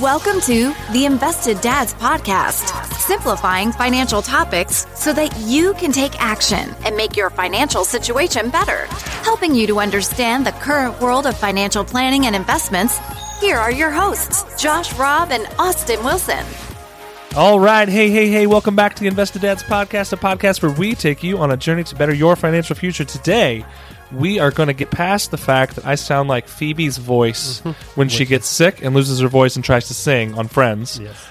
Welcome to the Invested Dads Podcast, simplifying financial topics so that you can take action and make your financial situation better. Helping you to understand the current world of financial planning and investments, here are your hosts, Josh Robb and Austin Wilson. All right. Hey, hey, hey. Welcome back to the Invested Dads Podcast, a podcast where we take you on a journey to better your financial future. Today, we are going to get past the fact that I sound like Phoebe's voice mm-hmm. when she gets sick and loses her voice and tries to sing on Friends. Yes.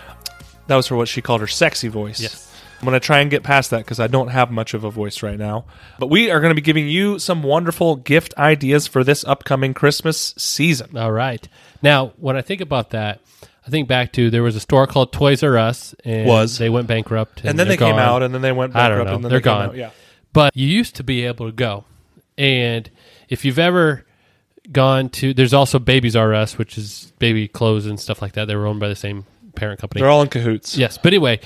That was for what she called her sexy voice. Yes. I'm going to try and get past that because I don't have much of a voice right now. But we are going to be giving you some wonderful gift ideas for this upcoming Christmas season. All right. Now, when I think about that, I think back to there was a store called Toys R Us, and Was. they went bankrupt, And then they came gone. out, and then they went I bankrupt, don't know. and then They're they came gone. out. Yeah. But you used to be able to go, and if you've ever gone to, there's also Babies R Us, which is baby clothes and stuff like that. They were owned by the same parent company. They're all in cahoots. Yes, but anyway,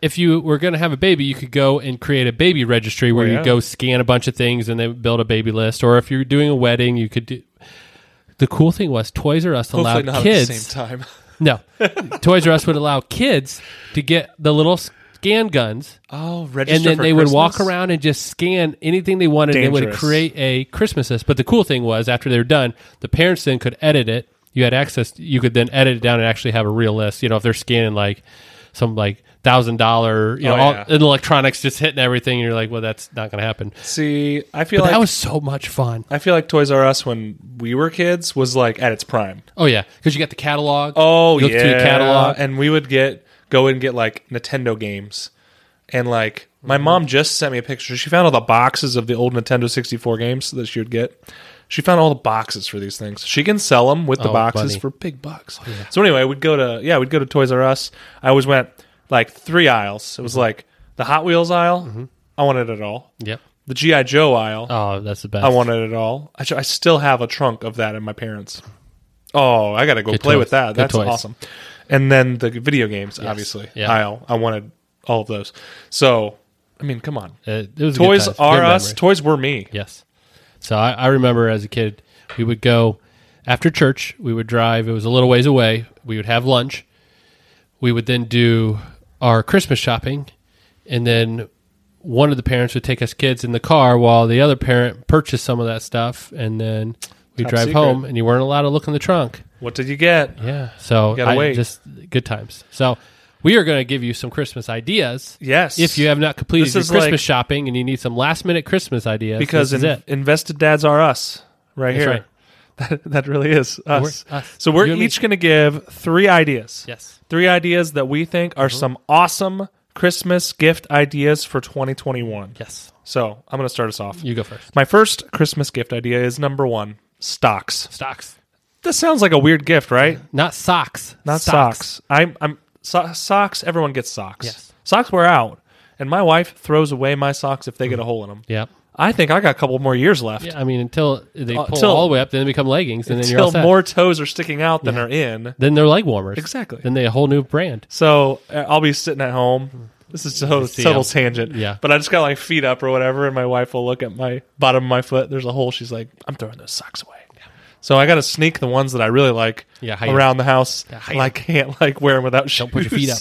if you were going to have a baby, you could go and create a baby registry oh, where Oh, yeah. you go scan a bunch of things and they build a baby list. Or if you're doing a wedding, you could do. The cool thing was Toys R Us Hopefully allowed not kids. at the same time. No, Toys R Us would allow kids to get the little scan guns, Oh, register and then for they would walk Christmas? around and just scan anything they wanted. and They would Dangerous. create a Christmas list. But the cool thing was, after they were done, the parents then could edit it. You had access. You could then edit it down and actually have a real list. You know, if they're scanning like some like thousand dollar, you know, Oh, all yeah. and electronics just hitting everything, and you're like, well, that's not going to happen. See, I feel But like that was so much fun. I feel like Toys R Us when we were kids was like at its prime. Oh yeah, because you got the catalog. Oh you look yeah, through the catalog. and we would get go and get like Nintendo games, and like my Mm-hmm. mom just sent me a picture. She found all the boxes of the old Nintendo sixty four games that she would get. She found all the boxes for these things. She can sell them with the Oh, boxes for big bucks. So anyway, we'd go to yeah, we'd go to Toys R Us. I always went like three aisles. It was Mm-hmm. like the Hot Wheels aisle. I wanted it all. Yep. The GI Joe aisle. Oh, that's the best. I wanted it all. I, I still have a trunk of that in my parents. Oh, I got to go Good play toys. with that. Good That's toys. awesome. And then the video games, obviously. Yeah. Aisle. I wanted all of those. So, I mean, come on. Uh, Toys are us. Toys were me. Yes. So I, I remember as a kid, we would go after church. We would drive. It was a little ways away. We would have lunch. We would then do our Christmas shopping, and then one of the parents would take us kids in the car while the other parent purchased some of that stuff, and then we Top drive secret. home. And you weren't allowed to look in the trunk. What did you get? Yeah. So gotta I- wait. just good times. So. We are going to give you some Christmas ideas. Yes. If you have not completed This your is Christmas like- shopping and you need some last minute Christmas ideas, Because this is in- it. invested dads are us right That's here. right. That, that really is us. We're us. So we're You and me. each going to give three ideas. Yes. Three ideas that we think Mm-hmm. are some awesome Christmas gift ideas for 2021. Yes. So I'm going to start us off. You go first. My first Christmas gift idea is number one stocks. Stocks. This sounds like a weird gift, right? Not socks. Not socks. I'm, I'm so- socks. Everyone gets socks. Yes. Socks wear out, and my wife throws away my socks if they get a hole in them. Yep. I think I got a couple more years left. Yeah, I mean, until they Uh, pull till- all the way up, then they become leggings, and then you're all Until set. more toes are sticking out than are in. then they're leg warmers. Exactly. Then they a whole new brand. So uh, I'll be sitting at home. This is a total, see total them. tangent. Yeah. But I just got my feet up or whatever, and my wife will look at my bottom of my foot. There's a hole. She's like, I'm throwing those socks away. So I got to sneak the ones that I really like Yeah, hide 'em. around the house. hide I can't like wear them without shoes. Don't put your feet up.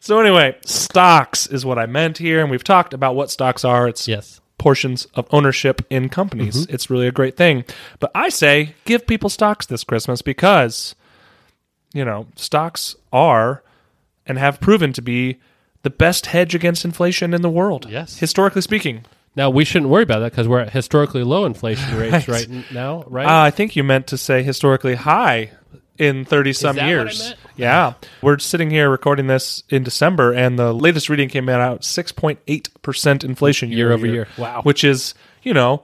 So anyway, stocks is what I meant here, and we've talked about what stocks are. It's Yes. portions of ownership in companies. Mm-hmm. It's really a great thing. But I say give people stocks this Christmas because, you know, stocks are and have proven to be the best hedge against inflation in the world. Yes. Historically speaking. Now we shouldn't worry about that because we're at historically low inflation rates right, n- now, right? Uh, I think you meant to say historically high in 30 some that what I years. Yeah. We're sitting here recording this in December, and the latest reading came out 6.8% inflation year, Year over year. Wow. Which is, you know,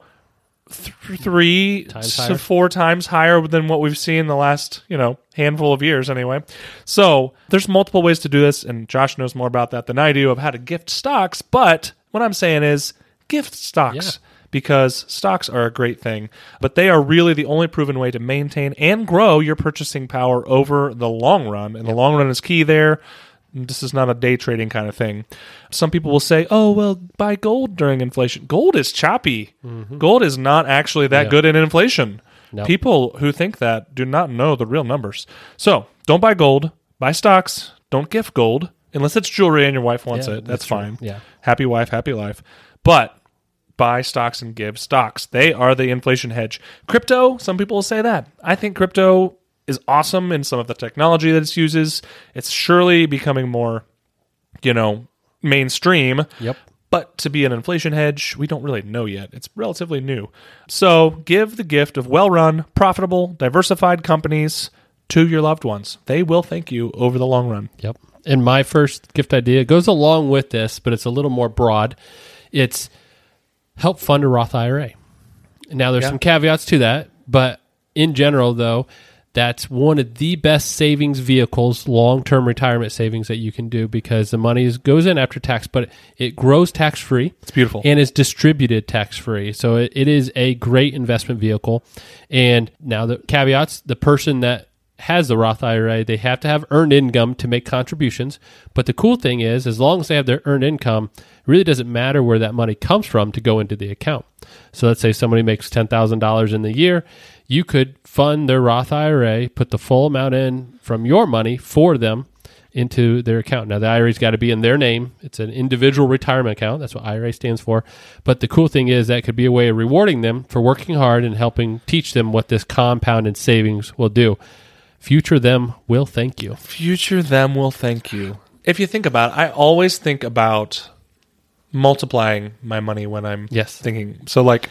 th- three Times to higher. four times higher than what we've seen the last, you know, handful of years anyway. So there's multiple ways to do this, and Josh knows more about that than I do of how to gift stocks. But what I'm saying is gift stocks Yeah. because stocks are a great thing, but they are really the only proven way to maintain and grow your purchasing power over the long run. And the long run is key there. This is not a day trading kind of thing. Some people will say, "Oh, well, buy gold during inflation." Gold is choppy. Mm-hmm. Gold is not actually that Yeah. good in inflation. No. People who think that do not know the real numbers. So don't buy gold, buy stocks, don't gift gold unless it's jewelry and your wife wants Yeah, it. that's That's, true. fine. Yeah. Happy wife, happy life. But buy stocks and give stocks. They are the inflation hedge. Crypto, some people will say that. I think crypto is awesome in some of the technology that it uses. It's surely becoming more, you know, mainstream. Yep. But to be an inflation hedge, we don't really know yet. It's relatively new. So give the gift of well run, profitable, diversified companies to your loved ones. They will thank you over the long run. Yep. And my first gift idea goes along with this, but it's a little more broad. It's help fund a Roth IRA. Now, there's Yeah. some caveats to that, but in general, though, that's one of the best savings vehicles, long term retirement savings that you can do because the money is, goes in after tax, but it grows tax free It's beautiful. and is distributed tax free. So it, it is a great investment vehicle. And now the caveats: the person that has the Roth IRA, they have to have earned income to make contributions. But the cool thing is, as long as they have their earned income, it really doesn't matter where that money comes from to go into the account. So let's say somebody makes ten thousand dollars in the year, you could fund their Roth IRA, put the full amount in from your money for them into their account. Now the IRA's got to be in their name. It's an individual retirement account. That's what IRA stands for. But the cool thing is that could be a way of rewarding them for working hard and helping teach them what this compounded savings will do. Future them will thank you. Future them will thank you. If you think about it, I always think about multiplying my money when I'm Yes. thinking. So, like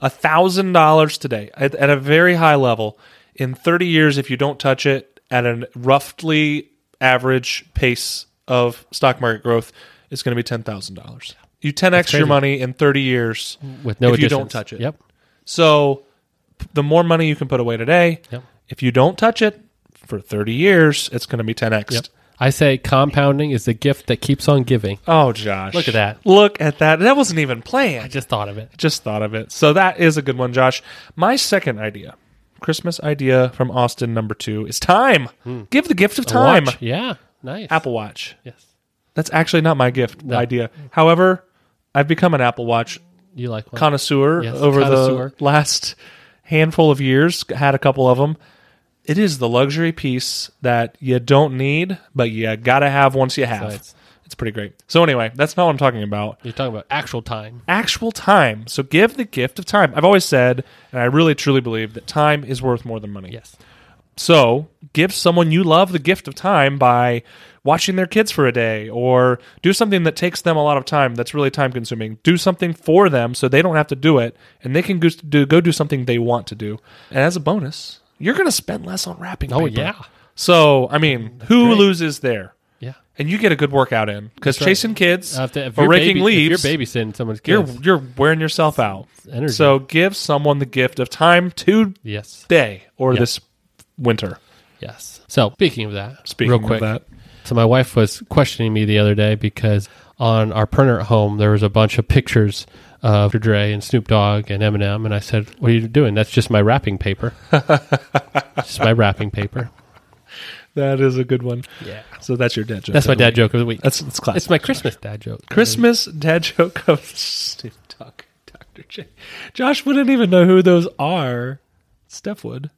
a thousand dollars today at, at a very high level in 30 years, if you don't touch it at a roughly average pace of stock market growth, it's going to be ten thousand dollars. You 10x your money in 30 years With no if you don't touch it. Yep. So, the more money you can put away today, Yep. if you don't touch it for 30 years, it's going to be 10x. Yep. I say compounding is the gift that keeps on giving. Oh, Josh. Look at that. Look at that. That wasn't even planned. I just thought of it. Just thought of it. So that is a good one, Josh. My second idea, Christmas idea from Austin number two, is time. Hmm. Give the gift of time. Yeah. Nice. Apple Watch. Yes. That's actually not my gift idea. However, I've become an Apple Watch You like one? connoisseur Yes, over connoisseur. the last handful of years. Had a couple of them. It is the luxury piece that you don't need, but you gotta have once you have. it's- it's pretty great. So anyway, that's not what I'm talking about. You're talking about actual time. Actual time. So give the gift of time. I've always said, and I really truly believe that time is worth more than money. Yes. So give someone you love the gift of time by watching their kids for a day or do something that takes them a lot of time that's really time consuming. Do something for them so they don't have to do it and they can go do, go do something they want to do. And as a bonus, you're going to spend less on wrapping Oh, paper. yeah. So, I mean, who great. loses there? Yeah. And you get a good workout in because That's right. chasing kids Uh, if, the- if or you're raking baby- leaves, if you're babysitting someone's you're kids. you're wearing yourself out. energy. So give someone the gift of time yes. today or Yeah. this winter. Yes. So speaking of that, Speaking real quick, of that, So my wife was questioning me the other day because on our printer at home there was a bunch of pictures of Dr. Dre and Snoop Dogg and Eminem, and I said, "What are you doing? That's just my wrapping paper. just my wrapping paper." that is a good one. Yeah, So that's your dad joke. that's my dad week. joke of the week. That's it's classic. it's my Christmas dad joke. Christmas dad joke of Snoop Dogg, Dr. J. Josh wouldn't even know who those are. Steph would.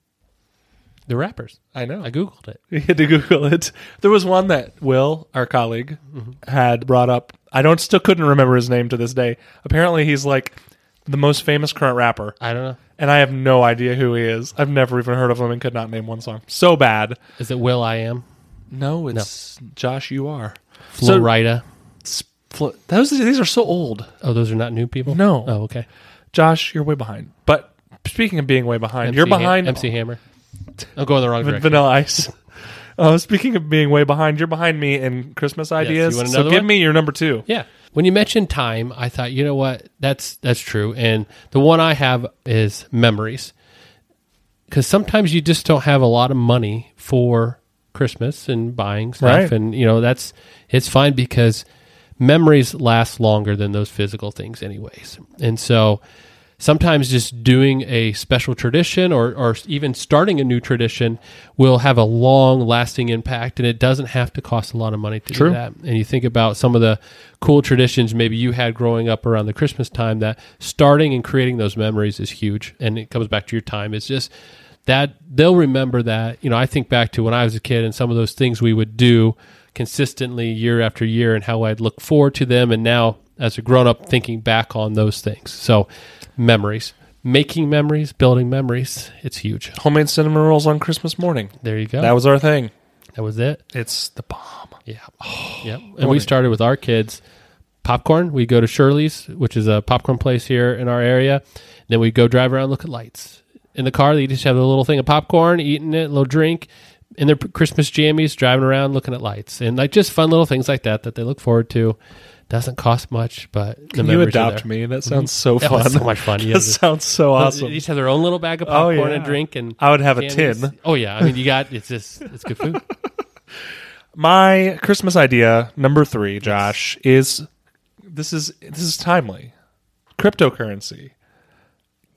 The rappers. I know. I googled it. We had to Google it. There was one that Will, our colleague, Mm-hmm. had brought up. I don't still couldn't remember his name to this day. Apparently, he's like the most famous current rapper, I don't know. and I have no idea who he is. I've never even heard of him and could not name one song. So bad. Is it Will I Am? No, it's Josh. You are. Flo So- Rida. Fl- Those these are so old. Oh, those are not new people. No. Oh, okay. Josh, you're way behind. But speaking of being way behind, you're behind MC Hammer. I'm going the wrong direction. Vanilla Ice. Uh, speaking of being way behind, you're behind me in Christmas ideas. want so another give one? me your number two. Yeah. When you mentioned time, I thought, you know what? That's that's true. And the one I have is memories. Cuz sometimes you just don't have a lot of money for Christmas and buying stuff Right. and you know, that's it's fine because memories last longer than those physical things anyways. And so sometimes just doing a special tradition or, or even starting a new tradition will have a long lasting impact and it doesn't have to cost a lot of money to True. do that. And you think about some of the cool traditions maybe you had growing up around the Christmas time that starting and creating those memories is huge. And it comes back to your time. It's just that they'll remember that. You know, I think back to when I was a kid and some of those things we would do consistently year after year and how I'd look forward to them. And now as a grown up thinking back on those things. So memories, making memories, building memories. It's huge. Homemade cinnamon rolls on Christmas morning. There you go. That was our thing. that was it. It's the bomb. Yeah. Oh, yep. And we started with our kids popcorn. We go to Shirley's, which is a popcorn place here in our area. Then we go drive around, look at lights. In the car, they just have a little thing of popcorn, eating it, a little drink, in their Christmas jammies, driving around, looking at lights, and like just fun little things like that that they look forward to. Doesn't cost much, but the Can you adopt me? That mm-hmm. sounds so That fun. so much fun. You that sounds so They awesome. each have their own little bag of Oh, popcorn yeah. and drink, and I would have a tin. Oh yeah, I mean you got it's just it's good food. My Christmas idea number three, Josh, is this is this is timely. Cryptocurrency.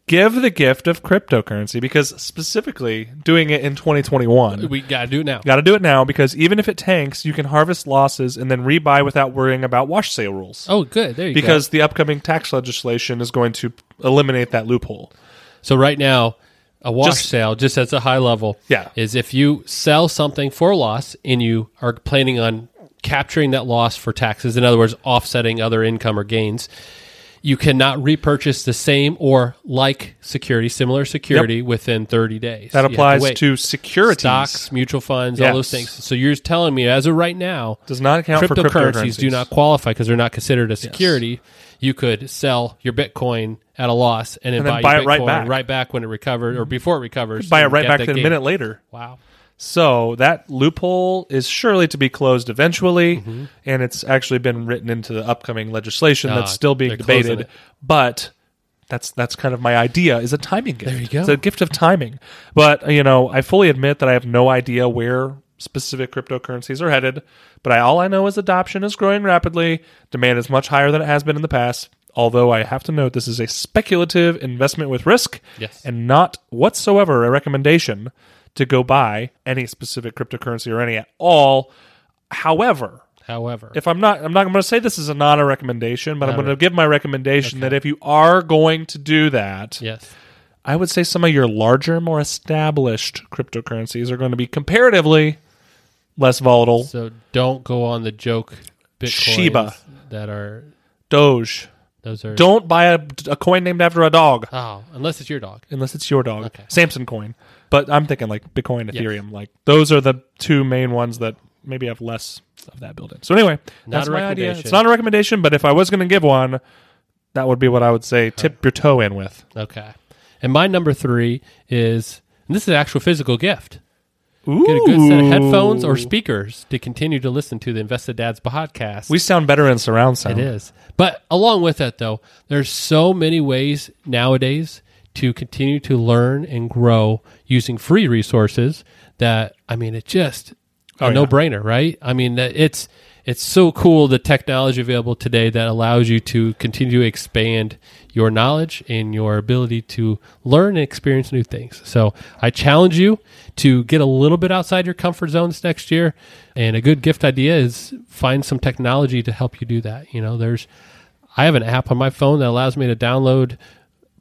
Give the gift of cryptocurrency because specifically doing it in 2021. we gotta do it now. Got to do it now because even if it tanks, you can harvest losses and then rebuy without worrying about wash sale rules. Oh, good. There you because the upcoming tax legislation is going to eliminate that loophole. So right now, a wash Just- sale, just at a high level, Yeah. is if you sell something for a loss and you are planning on capturing that loss for taxes. In other words, offsetting other income or gains. You cannot repurchase the same or like security, similar security within 30 days. That You applies wait. to securities. stocks, mutual funds, all those things. So you're telling me, as of right now, Does not account for cryptocurrencies cryptocurrencies. do not qualify because they're not considered a security. You could sell your Bitcoin at a loss and then, And then buy, buy it right back. back when it recovered or mm-hmm. before it recovers. buy it right back a minute later. Wow. So that loophole is surely to be closed eventually, Mm-hmm. and it's actually been written into the upcoming legislation that's Ah, still being debated. But that's that's kind of my idea is a timing gift. There you go. It's a gift of timing. But you know, I fully admit that I have no idea where specific cryptocurrencies are headed. But I, all I know is adoption is growing rapidly. Demand is much higher than it has been in the past. Although I have to note this is a speculative investment with risk, Yes. and not whatsoever a recommendation to go buy any specific cryptocurrency or any at all. However, However, if I'm not, I'm not going to say this is a not a recommendation, but I'm going to give my recommendation that if you are going to do that, yes. I would say some of your larger, more established cryptocurrencies are going to be comparatively less volatile. So don't go on the joke Bitcoins Shiba. that are Doge. those are Don't buy a, a coin named after a dog oh unless it's your dog. unless it's your dog. Okay. Samson coin. But I'm thinking like Bitcoin, Ethereum. Like those are the two main ones that maybe have less of that built in. So anyway, Not that's a my idea. recommendation. It's not a recommendation, but if I was going to give one, that would be what I would say. Tip your toe in with. Okay. And my number three is and this is an actual physical gift. Ooh. Get a good set of headphones or speakers to continue to listen to the Invested Dads podcast. We sound better in surround sound. It is. But along with that, though, there's so many ways nowadays to continue to learn and grow using free resources that, I mean, it just Oh, a yeah. no brainer, right? I mean, it's it's so cool the technology available today that allows you to continue to expand your knowledge and your ability to learn and experience new things. So I challenge you to get a little bit outside your comfort zones next year. And a good gift idea is find some technology to help you do that. You know, there's I have an app on my phone that allows me to download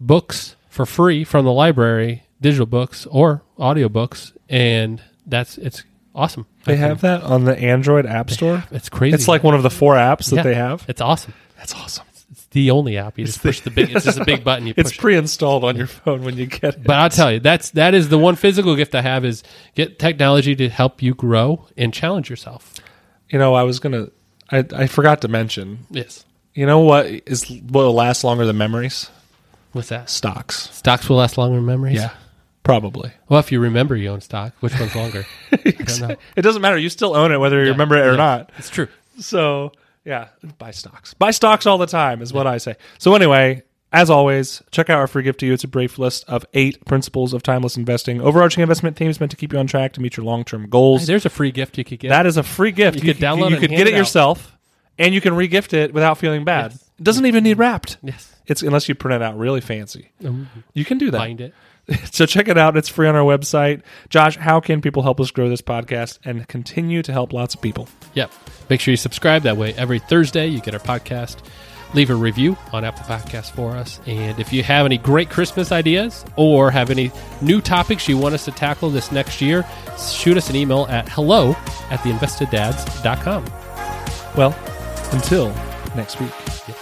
books for free from the library, digital books or audiobooks, and that's it's awesome. They have that on the Android App Store. It's crazy. It's like one of the four apps that Yeah, they have. It's awesome. That's awesome. It's the only app. You just push the big. It's just a big button. You It's pre-installed on your phone when you get it. but I'll tell you, that's that is the one physical gift I have is get technology to help you grow and challenge yourself. you know, I was gonna. I I forgot to mention. Yes. You know what is what will last longer than memories? What's that? Stocks. Stocks will last longer than memories. Yeah. Probably. Well, if you remember you own stock, which one's longer? I don't know. It doesn't matter. You still own it whether you Yeah, remember it or yeah. not. It's true. So yeah, buy stocks. Buy stocks all the time is what I say. So anyway, as always, check out our free gift to you. It's a brief list of eight principles of timeless investing. Overarching investment themes meant to keep you on track to meet your long-term goals. Hey, there's a free gift you could get. That is a free gift. You could download You it could get it yourself, and you can regift it without feeling bad. Yes. It doesn't even need wrapped. yes. It's unless you print it out really fancy. Um, you can do that. Find it. So check it out. It's free on our website. Josh, how can people help us grow this podcast and continue to help lots of people? Yep. Make sure you subscribe. That way, every Thursday you get our podcast. Leave a review on Apple Podcasts for us. And if you have any great Christmas ideas or have any new topics you want us to tackle this next year, shoot us an email at hello at theinvesteddads.com. Well, until next week,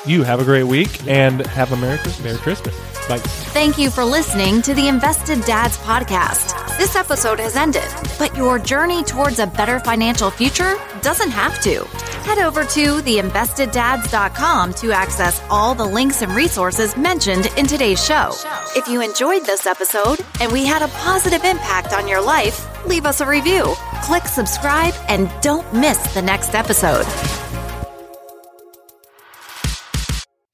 you have a great week and have a Merry Christmas. Merry Christmas. Bye. Thank you for listening to the Invested Dads podcast. This episode has ended, but your journey towards a better financial future doesn't have to. Head over to theinvesteddads.com to access all the links and resources mentioned in today's show. If you enjoyed this episode and we had a positive impact on your life, leave us a review, click subscribe, and don't miss the next episode.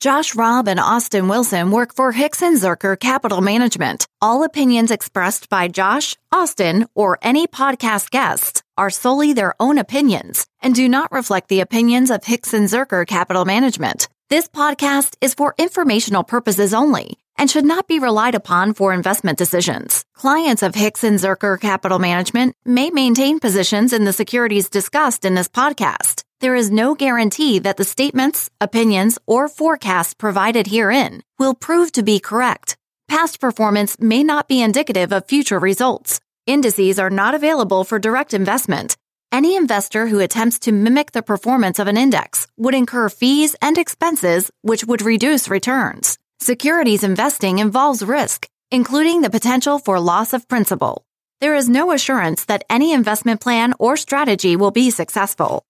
Josh Robb and Austin Wilson work for Hixon Zuercher Capital Management. All opinions expressed by Josh, Austin, or any podcast guests are solely their own opinions and do not reflect the opinions of Hixon Zuercher Capital Management. This podcast is for informational purposes only and should not be relied upon for investment decisions. Clients of Hixon Zuercher Capital Management may maintain positions in the securities discussed in this podcast. There is no guarantee that the statements, opinions, or forecasts provided herein will prove to be correct. Past performance may not be indicative of future results. Indices are not available for direct investment. Any investor who attempts to mimic the performance of an index would incur fees and expenses which would reduce returns. Securities investing involves risk, including the potential for loss of principal. There is no assurance that any investment plan or strategy will be successful.